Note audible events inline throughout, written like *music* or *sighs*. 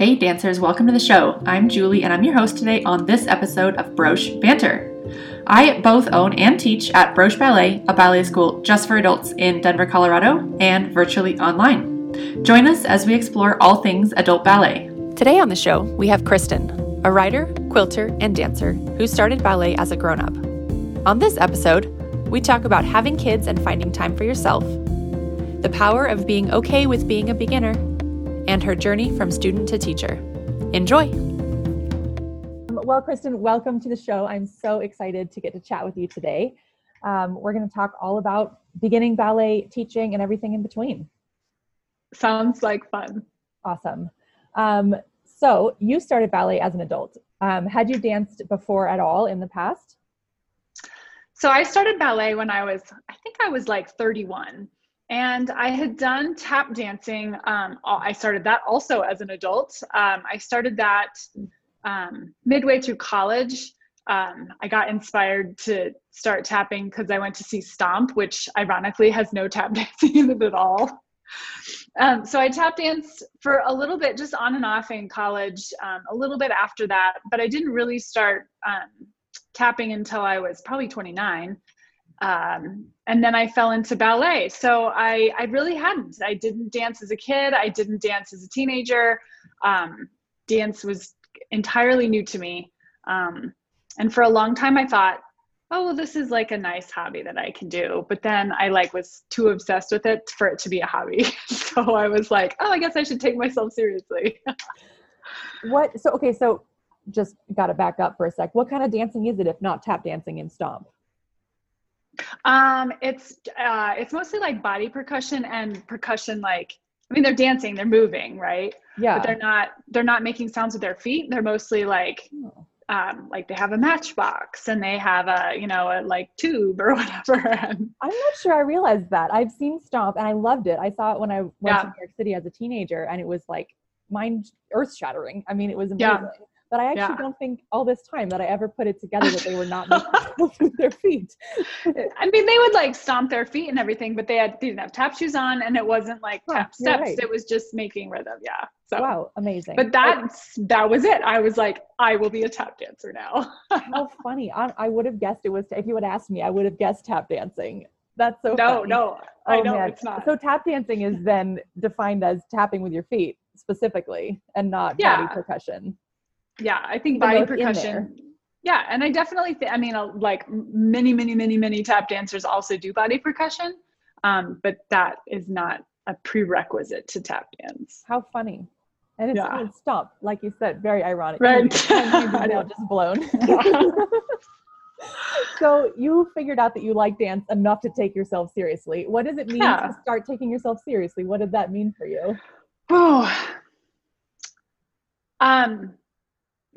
Hey, dancers, welcome to the show. I'm Julie, and I'm your host today on this episode of Broche Banter. I both own and teach at Broche Ballet, a ballet school just for adults in Denver, Colorado, and virtually online. Join us as we explore all things adult ballet. Today on the show, we have Kristen, a writer, quilter, and dancer who started ballet as a grown up. On this episode, we talk about having kids and finding time for yourself, the power of being okay with being a beginner, and her journey from student to teacher. Enjoy! Well, Kristen, welcome to the show. I'm so excited to get to chat with you today. Um, we're going to talk all about beginning ballet, teaching, and everything in between. Sounds like fun. Awesome. Um, so, you started ballet as an adult. Um, had you danced before at all in the past? So, I started ballet when I was, I think I was like 31. And I had done tap dancing. Um, I started that also as an adult. Um, I started that um, midway through college. Um, I got inspired to start tapping because I went to see Stomp, which ironically has no tap *laughs* dancing in it at all. Um, so I tap danced for a little bit, just on and off in college, um, a little bit after that, but I didn't really start tapping until I was probably 29 um, and then I fell into ballet. So I, I really hadn't. I didn't dance as a kid. I didn't dance as a teenager. Um, dance was entirely new to me. Um, and for a long time, I thought, oh, well, this is like a nice hobby that I can do. But then I like was too obsessed with it for it to be a hobby. *laughs* so I was like, oh, I guess I should take myself seriously. *laughs* what? So okay, so just got to back up for a sec. What kind of dancing is it if not tap dancing and stomp? Um, it's uh, it's mostly like body percussion and percussion. Like, I mean, they're dancing, they're moving, right? Yeah. But they're not they're not making sounds with their feet. They're mostly like, oh. um, like they have a matchbox and they have a you know a like tube or *laughs* whatever. I'm not sure I realized that. I've seen Stomp and I loved it. I saw it when I went yeah. to New York City as a teenager, and it was like mind earth shattering. I mean, it was amazing. Yeah but I actually yeah. don't think all this time that I ever put it together that they were not *laughs* with their feet. I mean, they would like stomp their feet and everything, but they had they didn't have tap shoes on, and it wasn't like huh, tap steps. Right. It was just making rhythm. Yeah. So wow, amazing. But that's that was it. I was like, I will be a tap dancer now. How funny! I, I would have guessed it was. If you had asked me, I would have guessed tap dancing. That's so. No, funny. no, I oh, know man. it's not. So tap dancing is then defined as tapping with your feet specifically, and not yeah. body percussion yeah i think body percussion. Yeah and i definitely think i mean like many many many many tap dancers also do body percussion um, but that is not a prerequisite to tap dance. How funny. And it's, yeah. stop like you said very ironic. Right. *laughs* I know. just blown. *laughs* So you figured out that you like dance enough to take yourself seriously. What does it mean yeah. to start taking yourself seriously? What did that mean for you? Oh um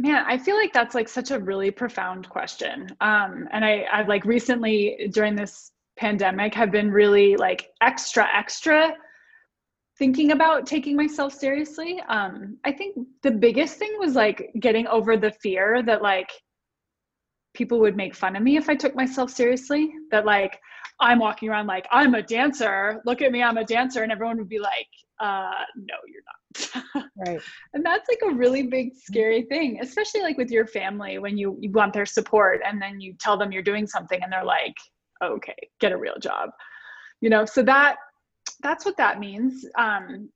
Man, I feel like that's like such a really profound question. Um, and I, I like recently during this pandemic have been really like extra, extra thinking about taking myself seriously. Um, I think the biggest thing was like getting over the fear that like people would make fun of me if I took myself seriously. That like I'm walking around like I'm a dancer. Look at me, I'm a dancer, and everyone would be like, uh, "No, you're not." *laughs* right. And that's like a really big scary thing especially like with your family when you you want their support and then you tell them you're doing something and they're like okay get a real job. You know so that that's what that means um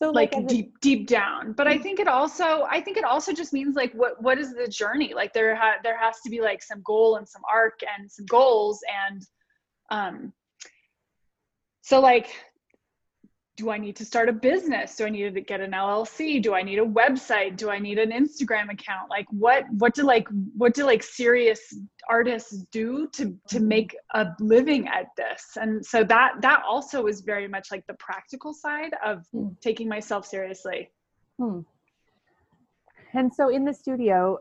so like, like deep a- deep down. But i think it also i think it also just means like what what is the journey? Like there ha- there has to be like some goal and some arc and some goals and um so like do I need to start a business? Do I need to get an LLC? Do I need a website? Do I need an Instagram account? Like what what do like what do like serious artists do to to mm-hmm. make a living at this? And so that that also is very much like the practical side of hmm. taking myself seriously. Hmm. And so in the studio,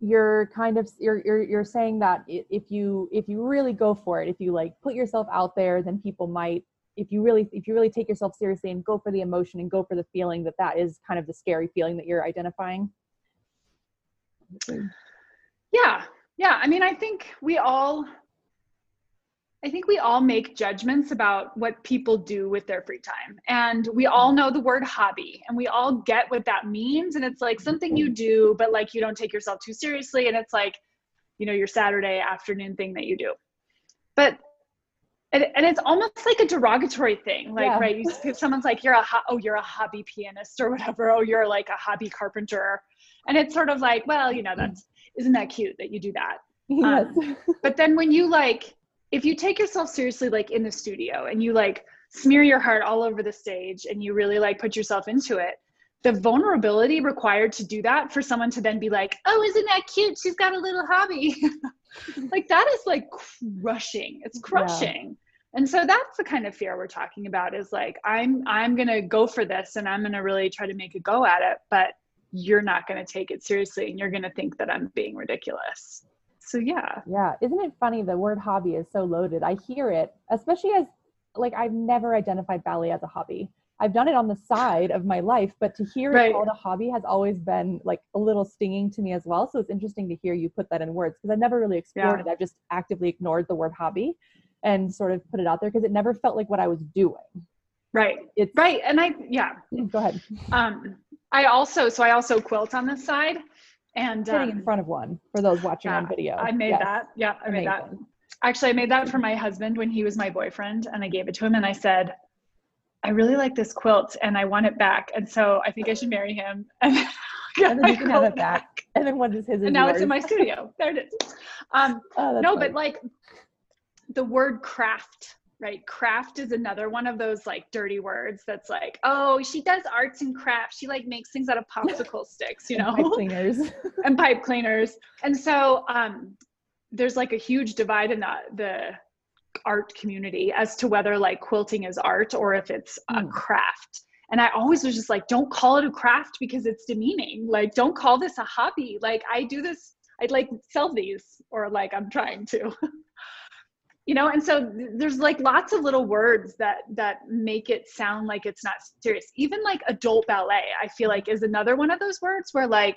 you're kind of you're, you're you're saying that if you if you really go for it, if you like put yourself out there, then people might if you really if you really take yourself seriously and go for the emotion and go for the feeling that that is kind of the scary feeling that you're identifying yeah yeah i mean i think we all I think we all make judgments about what people do with their free time. And we all know the word hobby and we all get what that means. And it's like something you do, but like you don't take yourself too seriously. And it's like, you know, your Saturday afternoon thing that you do. But and, and it's almost like a derogatory thing like yeah. right you, someone's like you're a ho- oh you're a hobby pianist or whatever oh you're like a hobby carpenter and it's sort of like well you know that's isn't that cute that you do that yes. Um, but then when you like if you take yourself seriously like in the studio and you like smear your heart all over the stage and you really like put yourself into it the vulnerability required to do that for someone to then be like oh isn't that cute? She's got a little hobby. *laughs* Like that is like crushing. It's crushing. Yeah. and so that's the kind of fear we're talking about is like i'm i'm gonna go for this and i'm gonna really try to make a go at it but you're not gonna take it seriously and you're gonna think that i'm being ridiculous. So yeah. Yeah. Isn't it funny? The word hobby is so loaded. I hear it especially as like i've never identified ballet as a hobby I've done it on the side of my life, but to hear right. it called a hobby has always been like a little stinging to me as well. So it's interesting to hear you put that in words because I've never really explored yeah. it. I've just actively ignored the word hobby and sort of put it out there because it never felt like what I was doing. Right. It's right. And I yeah. Go ahead. Um I also so I also quilt on this side and sitting um, in front of one for those watching yeah, on video. I made yes. that. Yeah, I Amazing. made that. Actually, I made that for my husband when he was my boyfriend and I gave it to him and I said, I really like this quilt and I want it back. And so I think I should marry him. *laughs* And, and then you can have it back. back. And then what is his? And now yours. it's in my studio. There it is. Um, *laughs* oh, no, funny. but like the word craft, right? Craft is another one of those like dirty words that's like, oh, she does arts and crafts. She like makes things out of popsicle *laughs* sticks, you know? pipe cleaners. and pipe cleaners. And so um, there's like a huge divide in that the art community as to whether like quilting is art or if it's a hmm. craft. And i always was just like don't call it a craft because it's demeaning. Like don't call this a hobby. Like i do this i'd like sell these or like i'm trying to. *laughs* You know and so there's like lots of little words that that make it sound like it's not serious. Even like adult ballet i feel like is another one of those words where like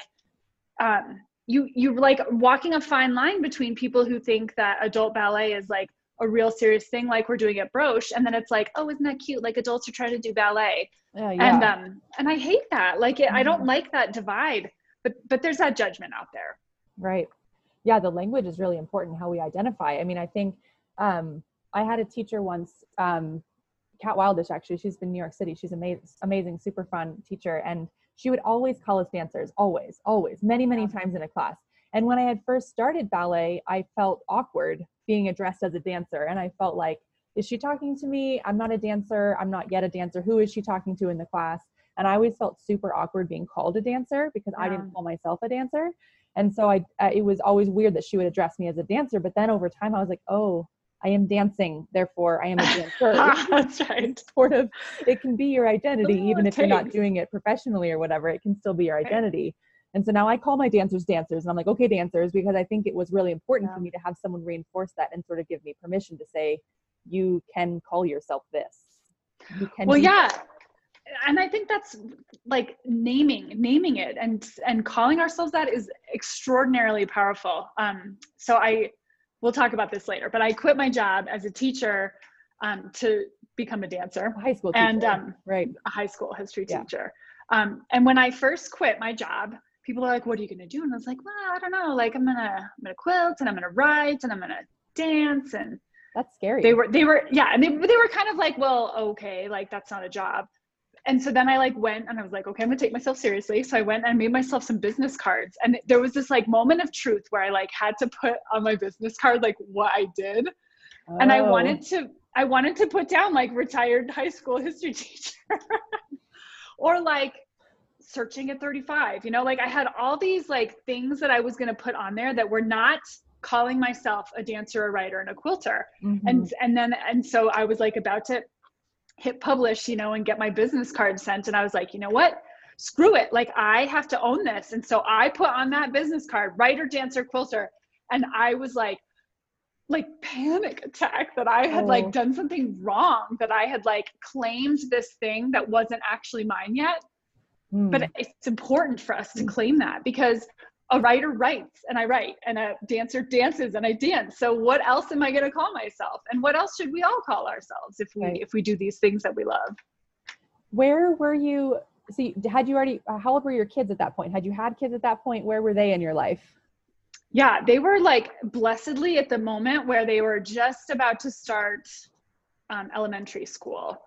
um you you like walking a fine line between people who think that adult ballet is like a real serious thing like we're doing at Broche and then it's like oh isn't that cute? Like adults are trying to do ballet. Yeah, yeah. and um and I hate that. Like it, mm-hmm. I don't mm-hmm. like that divide but but there's that judgment out there. Right. Yeah the language is really important how we identify. I mean I think um I had a teacher once um Kat Wildish actually she's been New York City. She's amazing amazing super fun teacher and she would always call us dancers always always many many times in a class and when I had first started ballet, I felt awkward being addressed as a dancer. And I felt like, is she talking to me? I'm not a dancer. I'm not yet a dancer. Who is she talking to in the class? And I always felt super awkward being called a dancer because yeah. I didn't call myself a dancer. And so I, uh, it was always weird that she would address me as a dancer. But then over time, I was like, oh, I am dancing, therefore I am a dancer. *laughs* That's right. sort of, it can be your identity, oh, even if you're not doing it professionally or whatever. It can still be your identity. And so now I call my dancers dancers, and I'm like, okay, dancers, because I think it was really important yeah. for me to have someone reinforce that and sort of give me permission to say, you can call yourself this. You can well, yeah. That. And I think that's like naming, naming it and and calling ourselves that is extraordinarily powerful. Um, so I we'll talk about this later, but I quit my job as a teacher um, to become a dancer. A high school teacher. And um, right. a high school history yeah. teacher. Um, and when I first quit my job, people are like, what are you going to do? And I was like, well, I don't know. Like I'm going to, I'm going to quilt and I'm going to write and I'm going to dance. And that's scary. They were, they were, yeah. And they, they were kind of like, well, okay, like that's not a job. And so then I like went and I was like, okay, I'm gonna take myself seriously. So I went and made myself some business cards. And there was this like moment of truth where I like had to put on my business card like what I did. Oh. And I oh. wanted to I wanted to put down like retired high school history *laughs* teacher. or like searching at 35 you know like i had all these like things that i was going to put on there that were not calling myself a dancer a writer and a quilter. Mm-hmm. and and then and so i was like about to hit publish you know and get my business card sent and i was like you know what? Screw it. Like i have to own this. And so i put on that business card writer dancer quilter and i was like like panic attack that i had oh. like done something wrong that i had like claimed this thing that wasn't actually mine yet Mm. But it's important for us to claim that because a writer writes and I write, and a dancer dances and I dance. So what else am I going to call myself? And what else should we all call ourselves if we right. if we do these things that we love? Where were you? See, had you already? How old were your kids at that point? Had you had kids at that point? Where were they in your life? Yeah, they were like blessedly at the moment where they were just about to start um, elementary school.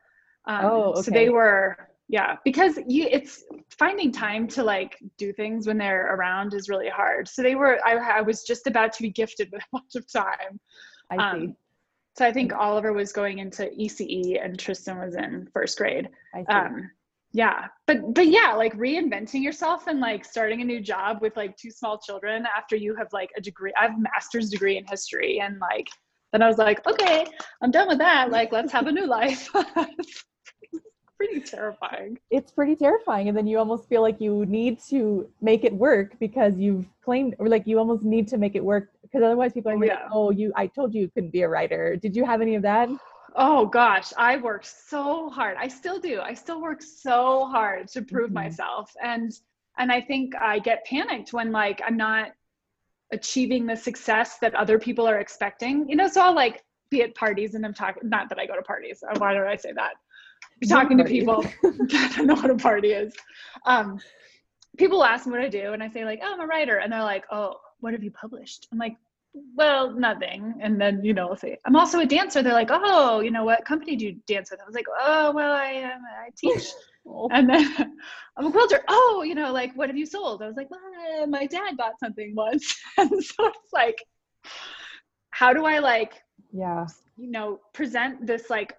Um, oh, okay. so they were yeah. Because you it's finding time to like do things when they're around is really hard. So they were i, I was just about to be gifted with *laughs* a bunch of time. I see. Um, so i think oliver was going into ece and tristan was in first grade. I see. Um, yeah. But but yeah like reinventing yourself and like starting a new job with like two small children after you have like a degree i have a master's degree in history and like then i was like okay i'm done with that. Like let's have a new life *laughs* pretty terrifying. It's pretty terrifying. And then you almost feel like you need to make it work because you've claimed, or like you almost need to make it work because otherwise people are like, yeah. oh, you, I told you you couldn't be a writer. Did you have any of that? Oh gosh, I worked so hard. I still do. I still work so hard to prove mm-hmm. myself. And and I think I get panicked when like I'm not achieving the success that other people are expecting. You know, so I'll like be at parties and I'm talking not that I go to parties. Why do I say that? Talking to people *laughs* *laughs* that don't know what a party is. Um, people ask me what I do, and I say like, "Oh, I'm a writer," and they're like, "Oh, what have you published?" I'm like, "Well, nothing." And then you know, I'll say, "I'm also a dancer." They're like, "Oh, you know, what company do you dance with?" I was like, "Oh, well, I um, I teach." *laughs* Oh. And then I'm a quilter. Oh, you know, like what have you sold? I was like, well, my dad bought something once, and so it's like, how do I like, yeah, you know, present this like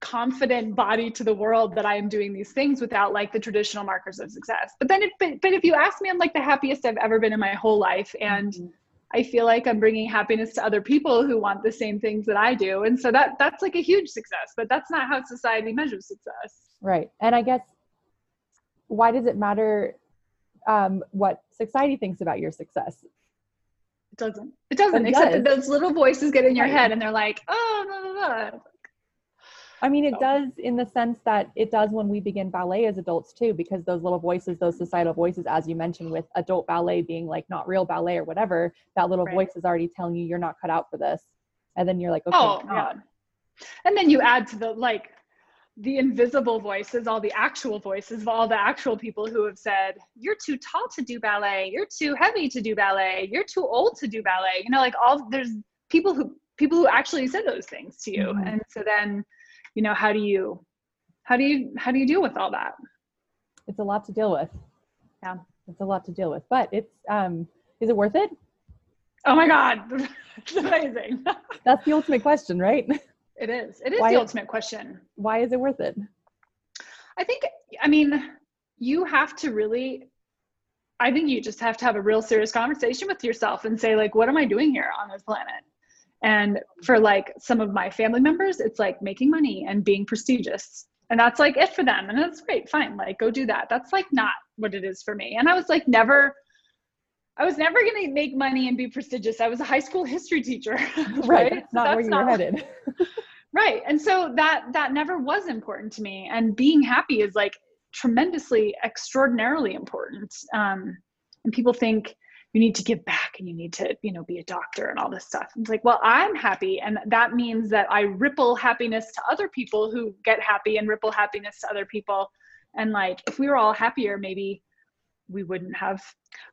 confident body to the world that I am doing these things without like the traditional markers of success. But then, if, but, but if you ask me, I'm like the happiest I've ever been in my whole life, and mm-hmm. I feel like I'm bringing happiness to other people who want the same things that I do, and so that that's like a huge success. But that's not how society measures success. Right, and I guess why does it matter um, what society thinks about your success? It doesn't. It doesn't. It except does. that those little voices get in your head, and they're like, "Oh, no, no, no." I mean, it does in the sense that it does when we begin ballet as adults too, because those little voices, those societal voices, as you mentioned, with adult ballet being like not real ballet or whatever, that little right. voice is already telling you you're not cut out for this. And then you're like, okay. Oh, yeah. And then you add to the like the invisible voices, all the actual voices of all the actual people who have said, you're too tall to do ballet, you're too heavy to do ballet, you're too old to do ballet. You know, like all there's people who people who actually said those things to you. Mm-hmm. And so then you know how do you how do you how do you deal with all that? It's a lot to deal with. Yeah. It's a lot to deal with but it's um is it worth it? Oh my god. *laughs* It's amazing. *laughs* That's the ultimate question right? It is. It is why the ultimate question. Why is it worth it? I think i mean you have to really i think you just have to have a real serious conversation with yourself and say like what am i doing here on this planet and for like some of my family members, it's like making money and being prestigious. And that's like it for them. And that's great, fine. Like go do that. That's like not what it is for me. And I was like never I was never gonna make money and be prestigious. I was a high school *laughs* history teacher. *laughs* right. right? That's not that's where you're not, headed. *laughs* right. And so that that never was important to me. And being happy is like tremendously extraordinarily important. Um, and people think you need to give back and you need to you know be a doctor and all this stuff. It's like well i'm happy. And that means that i ripple happiness to other people who get happy and ripple happiness to other people. And like if we were all happier maybe we wouldn't have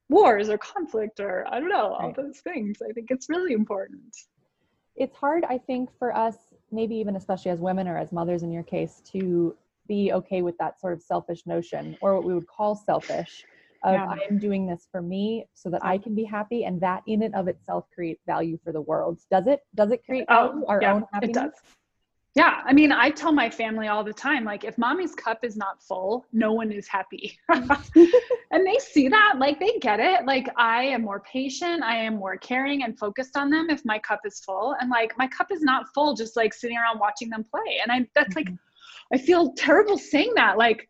wars or conflict or i don't know all right. those things. I think it's really important. It's hard i think for us maybe even especially as women or as mothers in your case to be okay with that sort of selfish notion or what we would call selfish of yeah. I am doing this for me so that I can be happy and that in and of itself creates value for the world. Does it? Does it create oh, our yeah, own happiness? It does. Yeah, I mean, I tell my family all the time like if mommy's cup is not full, no one is happy. *laughs* and they see that, like they get it. Like I am more patient, I am more caring and focused on them if my cup is full and like my cup is not full just like sitting around watching them play. And I that's mm-hmm. like I feel terrible saying that like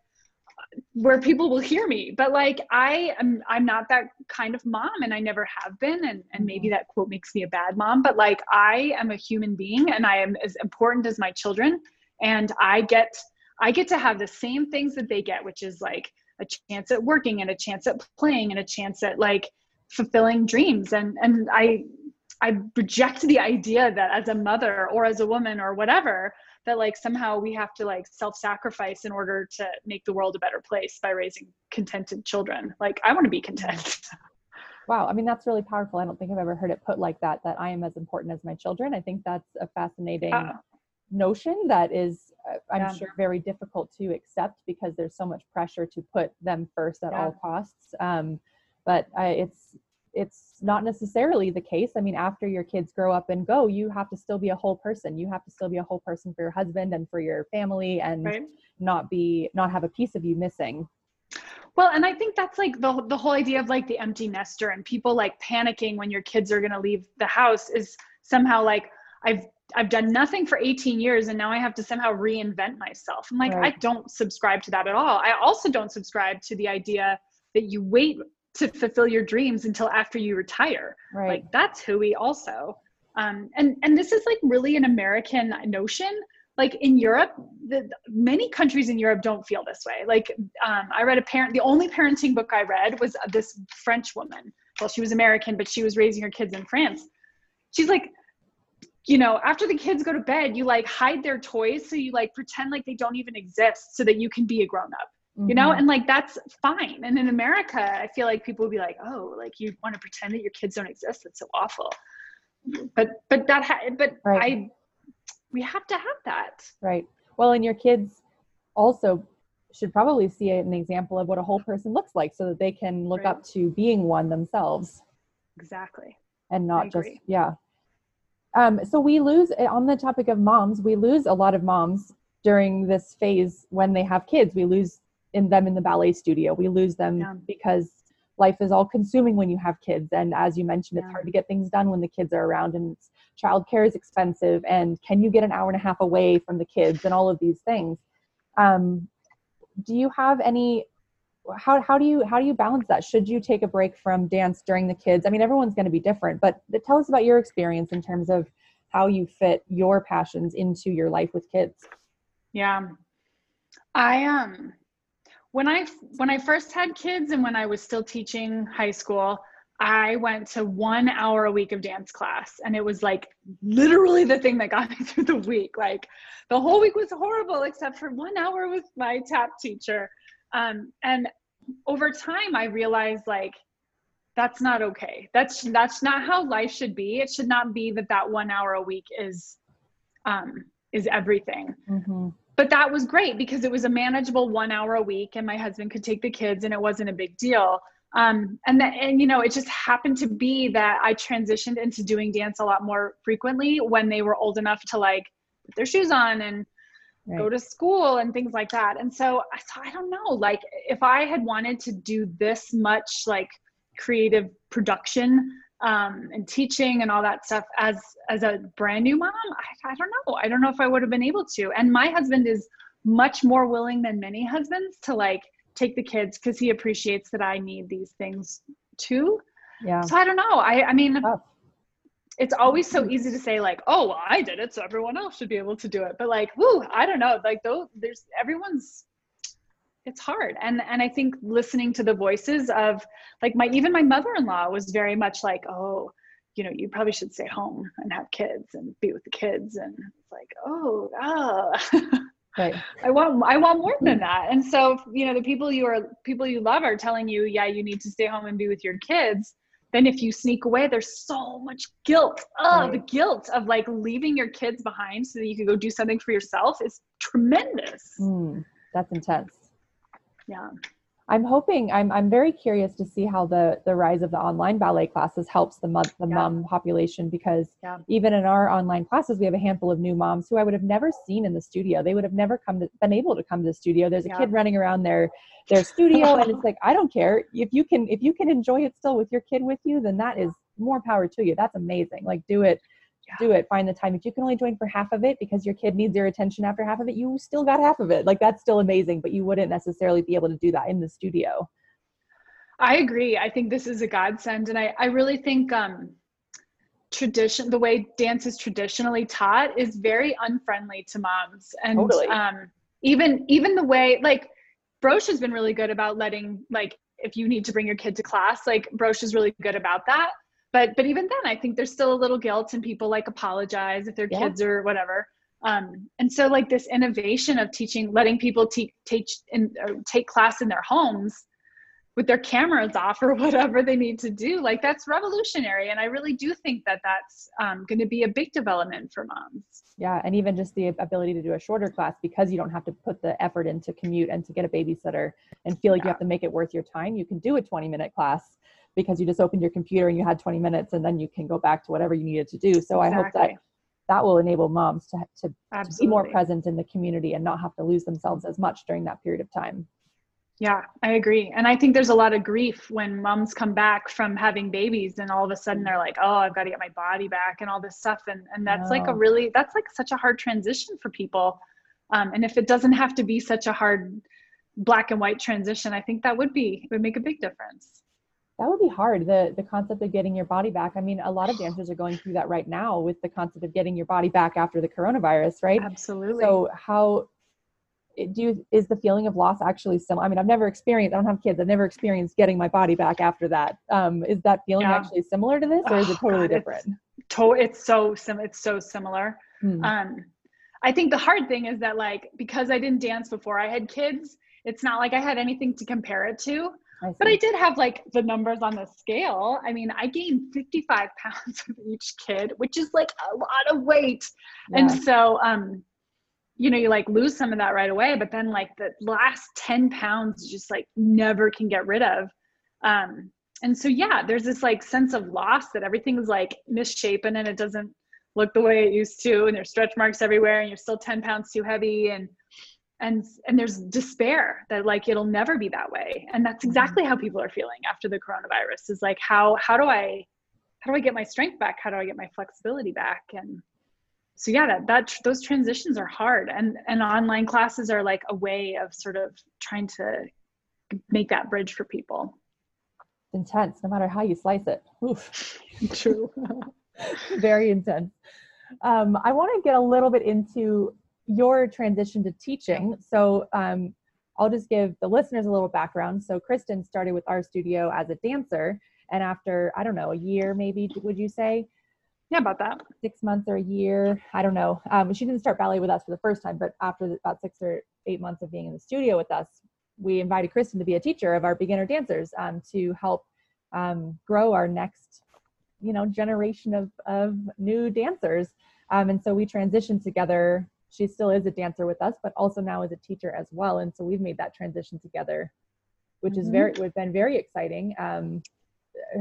where people will hear me but like i am i'm not that kind of mom and i never have been and, and maybe mm-hmm. that quote makes me a bad mom but like i am a human being and i am as important as my children and i get i get to have the same things that they get which is like a chance at working and a chance at playing and a chance at like fulfilling dreams and and i i reject the idea that as a mother or as a woman or whatever that like somehow we have to like self-sacrifice in order to make the world a better place by raising contented children. Like i want to be content. *laughs* Wow i mean that's really powerful. I don't think i've ever heard it put like that that i am as important as my children. I think that's a fascinating uh, notion that is uh, i'm yeah. sure very difficult to accept because there's so much pressure to put them first at yeah. all costs. Um, but I, it's it's not necessarily the case i mean after your kids grow up and go you have to still be a whole person you have to still be a whole person for your husband and for your family and right. not be not have a piece of you missing well and i think that's like the, the whole idea of like the empty nester and people like panicking when your kids are going to leave the house is somehow like i've I've done nothing for 18 years and now I have to somehow reinvent myself. I'm like, right. I don't subscribe to that at all. I also don't subscribe to the idea that you wait to fulfill your dreams until after you retire. Right. Like that's who we also. Um, and and this is like really an American notion. Like in Europe, the, many countries in Europe don't feel this way. Like um, I read a parent, the only parenting book I read was this French woman. Well, she was American, but she was raising her kids in France. She's like, you know, after the kids go to bed, you like hide their toys. So you like pretend like they don't even exist so that you can be a grown up. You know? Mm-hmm. And like that's fine. And in America, I feel like people would be like, oh, like you want to pretend that your kids don't exist. That's so awful. But, but that, ha- but right. I, we have to have that. Right. Well, and your kids also should probably see an example of what a whole person looks like so that they can look right. up to being one themselves. Exactly. And not just, yeah, um, so we lose eh, on the topic of moms, we lose a lot of moms during this phase when they have kids. We lose in them in the ballet studio. We lose them yeah. because life is all consuming when you have kids. And as you mentioned, yeah. it's hard to get things done when the kids are around and childcare is expensive. And can you get an hour and a half away from the kids and all of these things? Um, do you have any how how do you how do you balance that should you take a break from dance during the kids i mean everyone's going to be different but tell us about your experience in terms of how you fit your passions into your life with kids yeah i um when i when i first had kids and when i was still teaching high school i went to one hour a week of dance class. And it was like literally the thing that got *laughs* me through the week. Like the whole week was horrible except for one hour with my tap teacher. Um, and over time i realized like that's not okay. That's that's not how life should be. It should not be that that one hour a week is um is everything. Mm-hmm. But that was great because it was a manageable one hour a week and my husband could take the kids and it wasn't a big deal um and that and you know it just happened to be that i transitioned into doing dance a lot more frequently when they were old enough to like put their shoes on and right. go to school and things like that. And so I thought, I don't know, like if I had wanted to do this much like creative production um, and teaching and all that stuff as as a brand new mom, I, I don't know. I don't know if I would have been able to. And my husband is much more willing than many husbands to like take the kids because he appreciates that I need these things too. Yeah. So I don't know. I I mean, oh it's always so easy to say like oh well, i did it so everyone else should be able to do it but like whoo i don't know like though there's everyone's it's hard. And and i think listening to the voices of like my even my mother-in-law was very much like oh you know you probably should stay home and have kids and be with the kids. And it's like oh ah. right. *laughs* I want i want more than that. And so you know the people you are people you love are telling you yeah you need to stay home and be with your kids. Then if you sneak away there's so much guilt. Oh right. the guilt of like leaving your kids behind so that you can go do something for yourself is tremendous. Mm, that's intense yeah I'm hoping I'm I'm very curious to see how the the rise of the online ballet classes helps the mom the yeah. mom population because yeah. even in our online classes we have a handful of new moms who I would have never seen in the studio. They would have never come to, been able to come to the studio. There's a yeah. kid running around their their studio *laughs* and it's like I don't care if you can if you can enjoy it still with your kid with you then that is more power to you. That's amazing. Like do it do it find the time. If you can only join for half of it because your kid needs your attention after half of it you still got half of it. Like that's still amazing but you wouldn't necessarily be able to do that in the studio. I agree. I think this is a godsend and i, I really think um tradition the way dance is traditionally taught is very unfriendly to moms. And totally. um even even the way like Broche has been really good about letting like if you need to bring your kid to class, like Broche is really good about that. But but even then, I think there's still a little guilt, and people like apologize if their yeah. kids or whatever. Um, and so like this innovation of teaching, letting people te- teach and take class in their homes with their cameras off or *laughs* whatever they need to do like that's revolutionary and i really do think that that's um, going to be a big development for moms yeah and even just the ability to do a shorter class because you don't have to put the effort into commute and to get a babysitter and feel like yeah. you have to make it worth your time you can do a 20 minute class because you just opened your computer and you had 20 minutes and then you can go back to whatever you needed to do so exactly. i hope that that will enable moms to, to, to be more present in the community and not have to lose themselves as much during that period of time yeah, I agree. And I think there's a lot of grief when moms come back from having babies and all of a sudden they're like, oh, I've got to get my body back and all this stuff. And, and that's like a really, that's like such a hard transition for people. Um, and if it doesn't have to be such a hard black and white transition, I think that would be, it would make a big difference. That would be hard. The, the concept of getting your body back. I mean, a lot of dancers are going through that right now with the concept of getting your body back after the coronavirus, right? Absolutely. So how, do you is the feeling of loss actually similar i mean i've never experienced i don't have kids i've never experienced getting my body back after that um, is that feeling yeah. actually similar to this or is it *sighs* totally oh, different it's, to- it's so sim- it's so similar hmm. um, i think the hard thing is that like because i didn't dance before i had kids it's not like i had anything to compare it to I but I did have like the numbers on the scale. I mean, I gained 55 *laughs* pounds with each kid, which is like a lot of weight. Yeah. And so, um, you know you like lose some of that right away but then like the last 10 pounds just like never can get rid of um and so yeah there's this like sense of loss that everything's like misshapen and it doesn't look the way it used to and there's stretch marks everywhere and you're still 10 pounds too heavy and and and there's despair that like it'll never be that way. And that's mm-hmm. exactly how people are feeling after the coronavirus is like how how do i how do i get my strength back? How do i get my flexibility back? And so yeah that, that those transitions are hard. And and online classes are like a way of sort of trying to make that bridge for people. Intense no matter how you slice it. Oof. true *laughs* *laughs* very intense. Um, i want to get a little bit into your transition to teaching so um, i'll just give the listeners a little background so kristen started with our studio as a dancer and after i don't know a year maybe would you say yeah, about that. Six months or a year. I don't know. Um, she didn't start ballet with us for the first time, but after about six or eight months of being in the studio with us, we invited Kristen to be a teacher of our beginner dancers um, to help um, grow our next, you know, generation of, of new dancers. Um, and so we transitioned together. She still is a dancer with us, but also now is a teacher as well. And so we've made that transition together, which mm-hmm. is very, it's been very exciting. Um,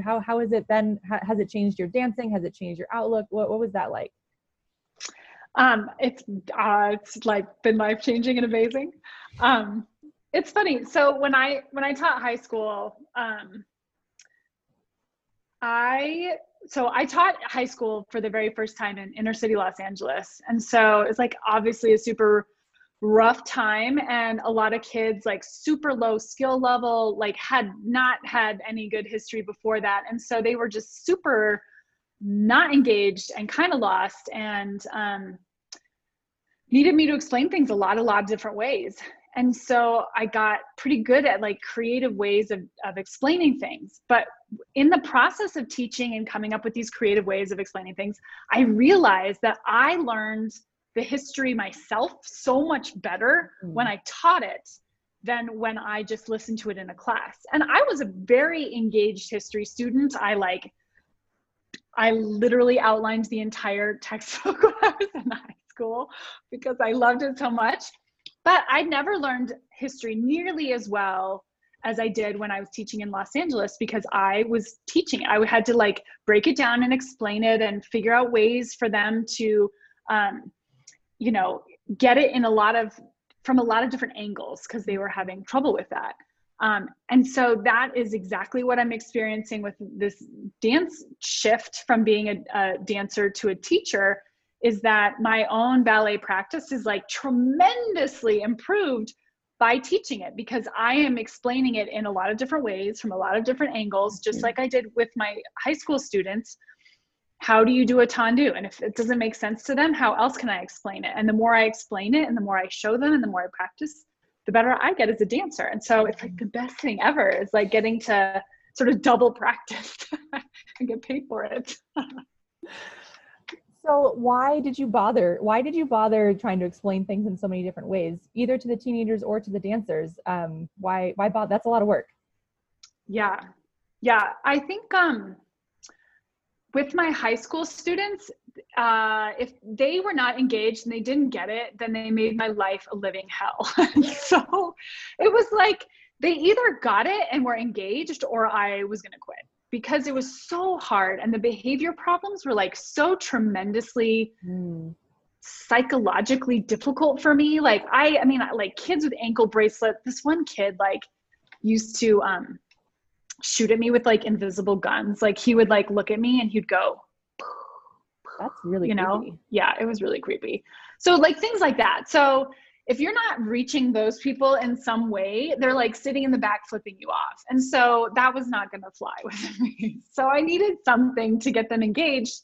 how how has it been has it changed your dancing has it changed your outlook what, what was that like um it's uh it's like been life changing and amazing um it's funny so when i when i taught high school um i so i taught high school for the very first time in inner city los angeles. And so it's like obviously a super rough time and a lot of kids like super low skill level like had not had any good history before that. And so they were just super not engaged and kind of lost and um, needed me to explain things a lot a lot of different ways and so i got pretty good at like creative ways of, of explaining things but in the process of teaching and coming up with these creative ways of explaining things i realized that i learned the history myself so much better mm. when I taught it than when I just listened to it in a class. And I was a very engaged history student. I like, I literally outlined the entire textbook *laughs* when I was in high school because I loved it so much. But I never learned history nearly as well as I did when I was teaching in Los Angeles because I was teaching. I had to like break it down and explain it and figure out ways for them to um, you know get it in a lot of from a lot of different angles because they were having trouble with that um, and so that is exactly what i'm experiencing with this dance shift from being a, a dancer to a teacher is that my own ballet practice is like tremendously improved by teaching it because I am explaining it in a lot of different ways from a lot of different angles, just mm-hmm. like I did with my high school students how do you do a tendu? And if it doesn't make sense to them, how else can I explain it? And the more I explain it and the more I show them and the more I practice, the better I get as a dancer. And so it's like the best thing ever is like getting to sort of double practice *laughs* and get paid for it. *laughs* so why did you bother? Why did you bother trying to explain things in so many different ways, either to the teenagers or to the dancers? Um, why why bother? That's a lot of work. Yeah, yeah. I think um, with my high school students, uh, if they were not engaged and they didn't get it, then they made my life a living hell. *laughs* so it was like they either got it and were engaged or I was going to quit because it was so hard and the behavior problems were like so tremendously mm. psychologically difficult for me. Like I, I mean, like kids with ankle bracelet. This one kid like used to um, shoot at me with like invisible guns. Like he would like look at me and he'd go. That's really you know creepy. yeah it was really creepy. So like things like that. So if you're not reaching those people in some way, they're like sitting in the back flipping you off. And so that was not going to fly *laughs* with me. So I needed something to get them engaged.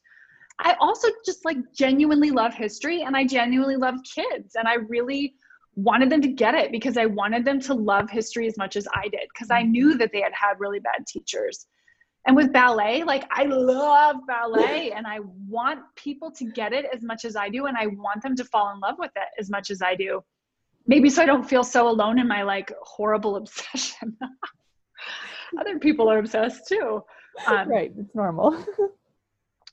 I also just like genuinely love history and I genuinely love kids. And I really wanted them to get it because I wanted them to love history as much as I did because I knew that they had had really bad teachers. And with ballet, like I love ballet and I want people to get it as much as I do and I want them to fall in love with it as much as I do. Maybe so I don't feel so alone in my like horrible *laughs* obsession. Other people are obsessed too. Um, right, it's normal. *laughs*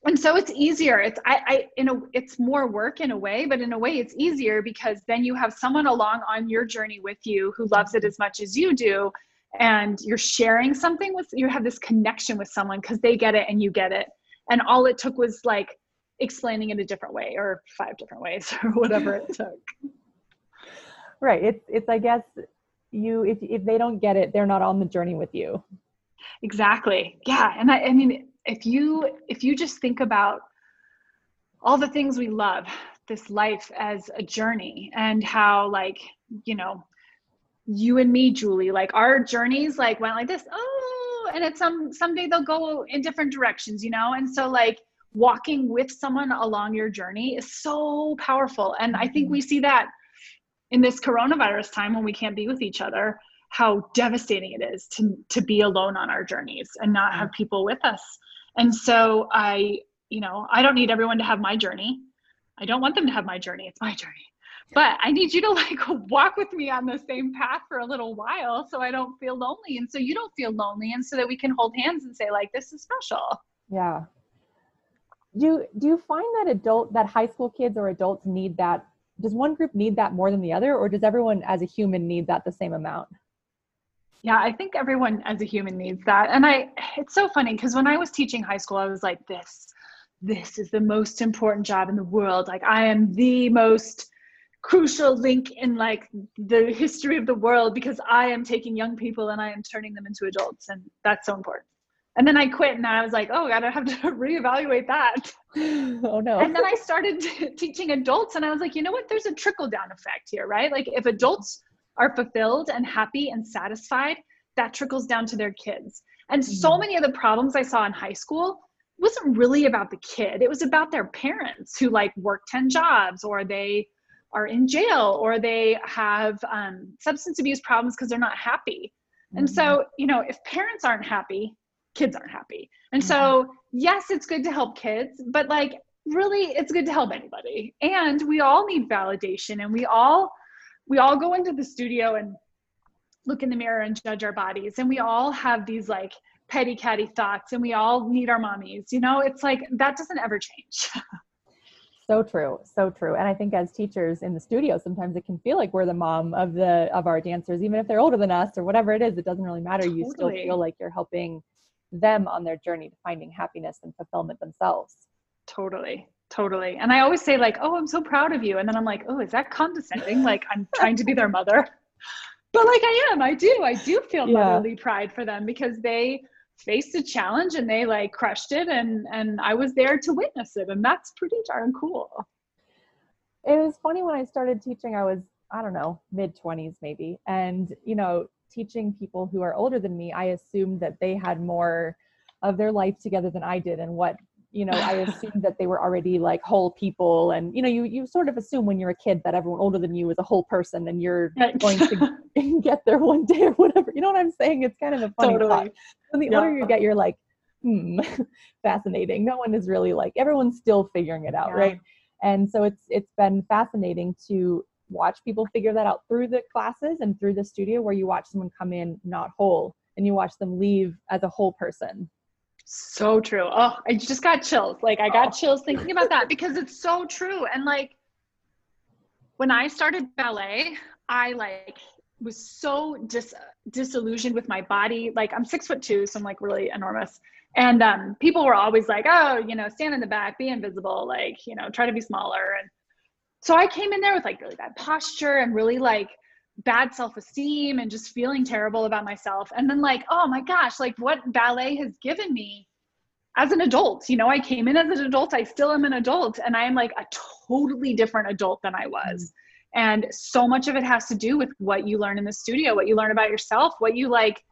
and so it's easier it's i i in a it's more work in a way but in a way it's easier because then you have someone along on your journey with you who loves it as much as you do and you're sharing something with you have this connection with someone because they get it and you get it and all it took was like explaining it a different way or five different ways *laughs* or whatever it took right. It's it's i guess you if if they don't get it they're not on the journey with you. Exactly. Yeah. And i i mean if you if you just think about all the things we love this life as a journey and how like you know you and me julie like our journeys like went like this oh and it's some someday they'll go in different directions you know? And so like walking with someone along your journey is so powerful. And i think mm-hmm. we see that in this coronavirus time when we can't be with each other how devastating it is to to be alone on our journeys and not have mm. people with us and so I, you know, I don't need everyone to have my journey. I don't want them to have my journey. It's my journey. But I need you to like walk with me on the same path for a little while so I don't feel lonely and so you don't feel lonely and so that we can hold hands and say like this is special. Yeah. Do do you find that adult that high school kids or adults need that does one group need that more than the other or does everyone as a human need that the same amount? Yeah, I think everyone as a human needs that. And I it's so funny because when I was teaching high school, I was like, this, this is the most important job in the world. Like I am the most crucial link in like the history of the world because I am taking young people and I am turning them into adults. And that's so important. And then I quit and I was like, oh I don't have to *laughs* reevaluate that. *laughs* oh no. And then I started *laughs* teaching adults and I was like, you know what? There's a trickle down effect here, right? Like if adults are fulfilled and happy and satisfied, that trickles down to their kids. And mm-hmm. so many of the problems I saw in high school wasn't really about the kid. It was about their parents who like work 10 jobs or they are in jail or they have um, substance abuse problems because they're not happy. Mm-hmm. And so, mm-hmm. you know, if parents aren't happy, kids aren't happy. And mm-hmm. so, yes, it's good to help kids, but like really, it's good to help anybody. And we all need validation and we all we all go into the studio and look in the mirror and judge our bodies and we all have these like petty catty thoughts and we all need our mommies you know it's like that doesn't ever change *laughs* so true so true and i think as teachers in the studio sometimes it can feel like we're the mom of the of our dancers even if they're older than us or whatever it is it doesn't really matter totally. you still feel like you're helping them on their journey to finding happiness and fulfillment themselves. Totally totally. And i always say like oh i'm so proud of you. And then i'm like oh is that condescending? Like i'm *laughs* trying to be their mother? But like i am. I do. I do feel yeah. motherly pride for them because they faced a challenge and they like crushed it and and i was there to witness it. And that's pretty darn cool. It was funny when i started teaching i was i don't know mid 20s maybe. And you know teaching people who are older than me i assumed that they had more of their life together than i did and what you know i *laughs* assumed that they were already like whole people and you know you you sort of assume when you're a kid that everyone older than you is a whole person and you're going to *laughs* *laughs* get there one day or whatever you know what i'm saying it's kind of a funny totally. thought and the yeah. older you get you're like hmm fascinating no one is really like everyone's still figuring it out yeah. right and so it's it's been fascinating to watch people figure that out through the classes and through the studio where you watch someone come in not whole and you watch them leave as a whole person so true. Oh, I just got chills. Like I got oh. chills thinking about that because it's so true. And like when I started ballet, I like was so dis disillusioned with my body. Like I'm six foot two, so I'm like really enormous. And um, people were always like, oh, you know, stand in the back, be invisible, like, you know, try to be smaller. And so I came in there with like really bad posture and really like bad self-esteem and just feeling terrible about myself. And then like oh my gosh like what ballet has given me as an adult? You know i came in as an adult i still am an adult and i am like a totally different adult than i was. Mm-hmm. And so much of it has to do with what you learn in the studio what you learn about yourself what you like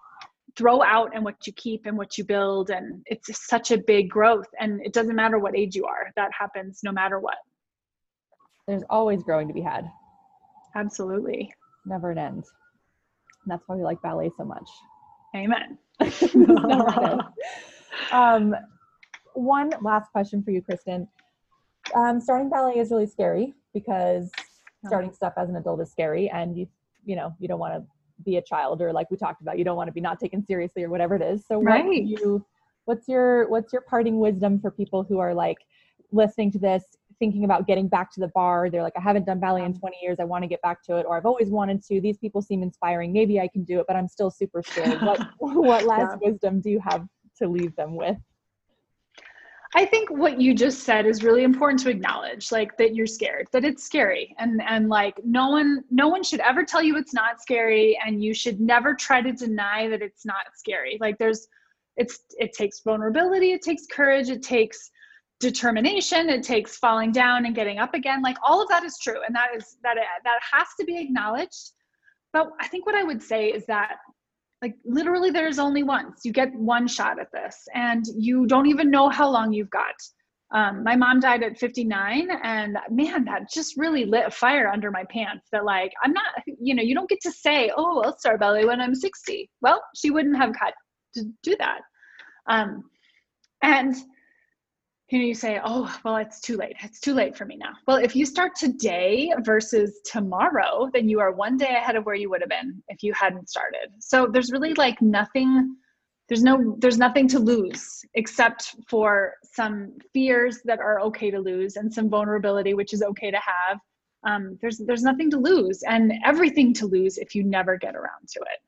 throw out and what you keep and what you build. And it's such a big growth and it doesn't matter what age you are that happens no matter what there's always growing to be had absolutely never an end. And that's why we like ballet so much. Amen. *laughs* *laughs* um, one last question for you, Kristen. Um, starting ballet is really scary because starting stuff as an adult is scary, and you you know you don't want to be a child or like we talked about, you don't want to be not taken seriously or whatever it is. So right. what you what's your what's your parting wisdom for people who are like listening to this thinking about getting back to the barre. They're like, I haven't done ballet in 20 years. I want to get back to it, or I've always wanted to. These people seem inspiring. Maybe I can do it, but I'm still super scared. what *laughs* *laughs* what last yeah. wisdom do you have to leave them with? I think what you just said is really important to acknowledge, like that you're scared, that it's scary, and and like no one no one should ever tell you it's not scary, and you should never try to deny that it's not scary. Like there's, it's it takes vulnerability, it takes courage, it takes determination it takes falling down and getting up again like all of that is true and that is that that has to be acknowledged. But i think what i would say is that like literally there's only once. You get one shot at this and you don't even know how long you've got. Um, my mom died at 59 and man that just really lit a fire under my pants that like i'm not you know you don't get to say oh i'll start ballet when i'm 60 well she wouldn't have got to do that. Um, and you know, you say, oh, well, it's too late. It's too late for me now. Well, if you start today versus tomorrow, then you are one day ahead of where you would have been if you hadn't started. So there's really like nothing, there's no, there's nothing to lose except for some fears that are okay to lose and some vulnerability, which is okay to have. Um, there's, there's nothing to lose and everything to lose if you never get around to it.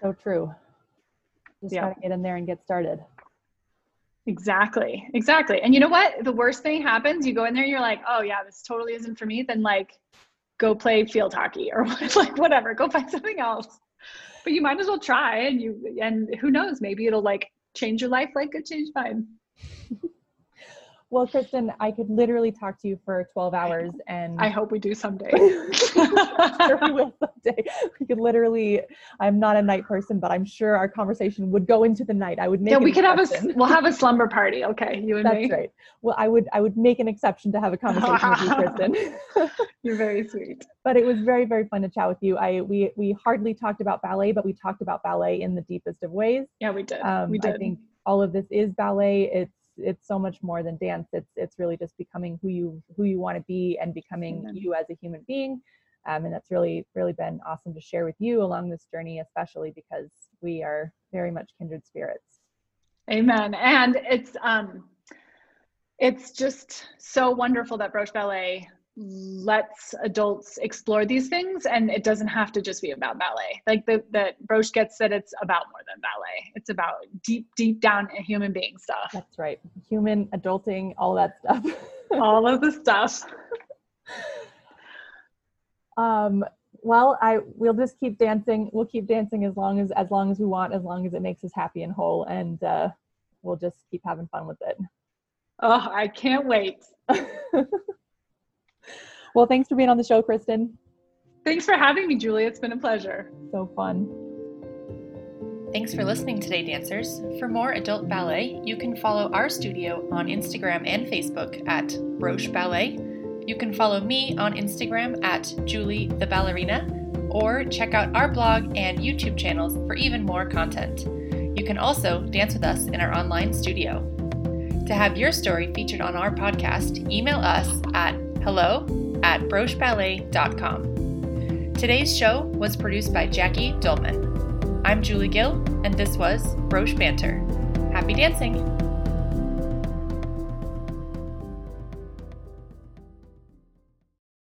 So true. Just yeah. gotta get in there and get started. Exactly. Exactly. And you know what? The worst thing happens, you go in there, and you're like, oh yeah, this totally isn't for me. Then like go play field hockey or *laughs* like whatever, go find something else. But you might as well try and you and who knows, maybe it'll like change your life like it changed mine. *laughs* Well, Kristen, I could literally talk to you for 12 hours and I hope we do someday. *laughs* sure we will someday. We could literally I'm not a night person, but I'm sure our conversation would go into the night. I would make Yeah, we could have a we'll have a slumber party. Okay, you and That's me. That's right. Well, I would I would make an exception to have a conversation with you, Kristen. *laughs* You're very sweet. But it was very very fun to chat with you. I we we hardly talked about ballet, but we talked about ballet in the deepest of ways. Yeah, we did. Um, we did. I think all of this is ballet. It's it's so much more than dance it's it's really just becoming who you who you want to be and becoming Amen. you as a human being um, and that's really really been awesome to share with you along this journey especially because we are very much kindred spirits Amen. And it's um it's just so wonderful that Broche Ballet lets adults explore these things and it doesn't have to just be about ballet. Like the, that broche gets that it's about more than ballet. It's about deep deep down human being stuff. That's right. Human adulting all that stuff. *laughs* All of the stuff. Um well i we'll just keep dancing we'll keep dancing as long as as long as we want as long as it makes us happy and whole and uh we'll just keep having fun with it. Oh i can't wait *laughs* well, thanks for being on the show, Kristen. Thanks for having me, Julie. It's been a pleasure. So fun. Thanks for listening today, dancers. For more adult ballet, you can follow our studio on Instagram and Facebook at Broche Ballet. You can follow me on Instagram at Julie the Ballerina, or check out our blog and YouTube channels for even more content. You can also dance with us in our online studio. To have your story featured on our podcast, email us at hello at brocheballet.com. Today's show was produced by Jackie Dolman. I'm Julie Gill, and this was Broche Banter. Happy dancing!